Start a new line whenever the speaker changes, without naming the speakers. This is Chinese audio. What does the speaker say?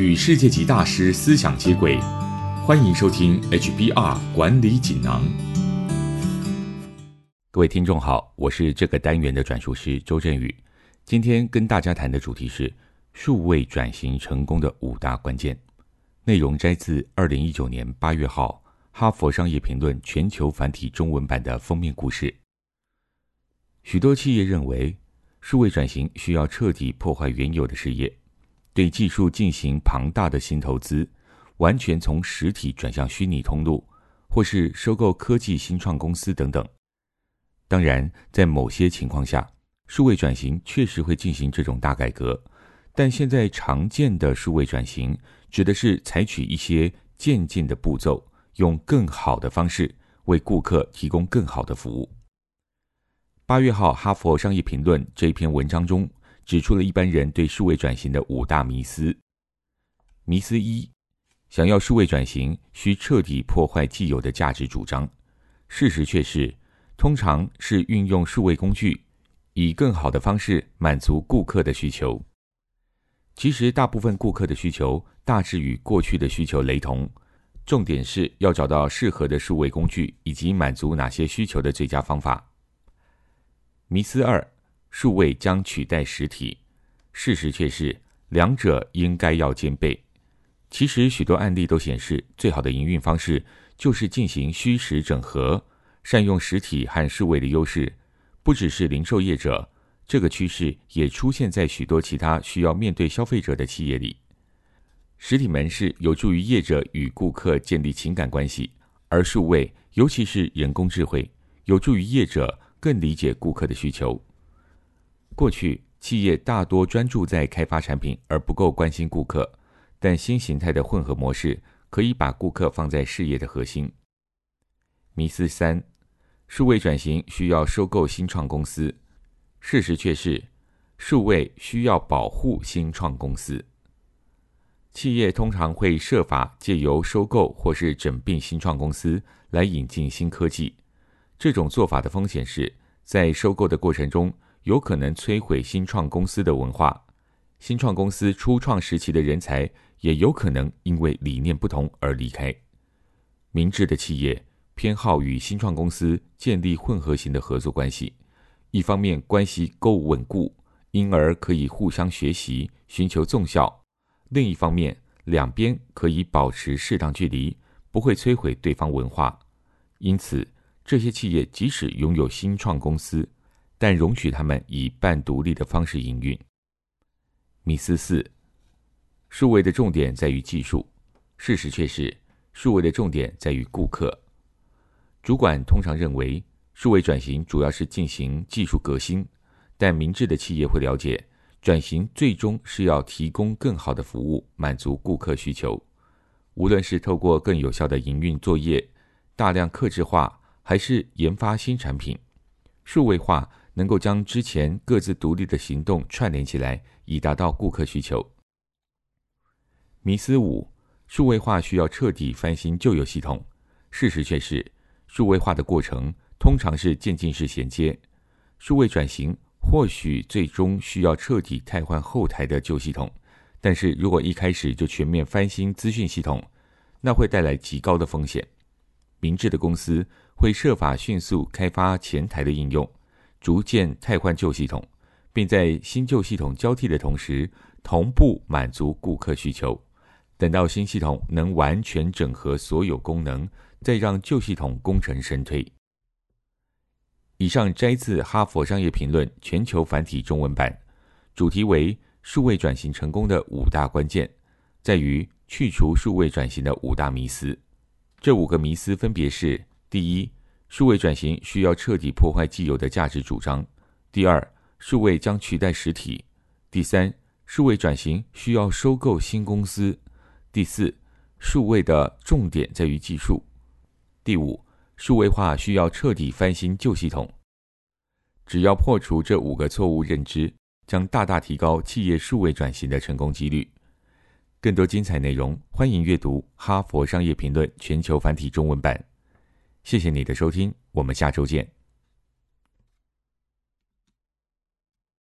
与世界级大师思想接轨，欢迎收听 HBR 管理锦囊。
各位听众好，我是这个单元的转述师周振宇。今天跟大家谈的主题是数位转型成功的五大关键。内容摘自二零一九年八月号《哈佛商业评论》全球繁体中文版的封面故事。许多企业认为，数位转型需要彻底破坏原有的事业。对技术进行庞大的新投资，完全从实体转向虚拟通路，或是收购科技新创公司等等。当然，在某些情况下，数位转型确实会进行这种大改革。但现在常见的数位转型，指的是采取一些渐进的步骤，用更好的方式为顾客提供更好的服务。八月号《哈佛商业评论》这篇文章中。指出了一般人对数位转型的五大迷思。迷思一：想要数位转型，需彻底破坏既有的价值主张。事实却是，通常是运用数位工具，以更好的方式满足顾客的需求。其实，大部分顾客的需求大致与过去的需求雷同，重点是要找到适合的数位工具，以及满足哪些需求的最佳方法。迷思二。数位将取代实体，事实却是两者应该要兼备。其实许多案例都显示，最好的营运方式就是进行虚实整合，善用实体和数位的优势。不只是零售业者，这个趋势也出现在许多其他需要面对消费者的企业里。实体门市有助于业者与顾客建立情感关系，而数位，尤其是人工智慧，有助于业者更理解顾客的需求。过去，企业大多专注在开发产品，而不够关心顾客。但新形态的混合模式可以把顾客放在事业的核心。迷思三：数位转型需要收购新创公司，事实却是数位需要保护新创公司。企业通常会设法借由收购或是整并新创公司来引进新科技。这种做法的风险是在收购的过程中。有可能摧毁新创公司的文化，新创公司初创时期的人才也有可能因为理念不同而离开。明智的企业偏好与新创公司建立混合型的合作关系，一方面关系够稳固，因而可以互相学习，寻求纵效；另一方面，两边可以保持适当距离，不会摧毁对方文化。因此，这些企业即使拥有新创公司，但容许他们以半独立的方式营运。米思四，数位的重点在于技术，事实却是数位的重点在于顾客。主管通常认为数位转型主要是进行技术革新，但明智的企业会了解，转型最终是要提供更好的服务，满足顾客需求。无论是透过更有效的营运作业、大量客制化，还是研发新产品，数位化。能够将之前各自独立的行动串联起来，以达到顾客需求。迷思五：数位化需要彻底翻新旧有系统。事实却是，数位化的过程通常是渐进式衔接。数位转型或许最终需要彻底替换后台的旧系统，但是如果一开始就全面翻新资讯系统，那会带来极高的风险。明智的公司会设法迅速开发前台的应用。逐渐替换旧系统，并在新旧系统交替的同时，同步满足顾客需求。等到新系统能完全整合所有功能，再让旧系统功成身退。以上摘自《哈佛商业评论》全球繁体中文版，主题为“数位转型成功的五大关键”，在于去除数位转型的五大迷思。这五个迷思分别是：第一，数位转型需要彻底破坏既有的价值主张。第二，数位将取代实体。第三，数位转型需要收购新公司。第四，数位的重点在于技术。第五，数位化需要彻底翻新旧系统。只要破除这五个错误认知，将大大提高企业数位转型的成功几率。更多精彩内容，欢迎阅读《哈佛商业评论》全球繁体中文版。谢谢你的收听，我们下周见。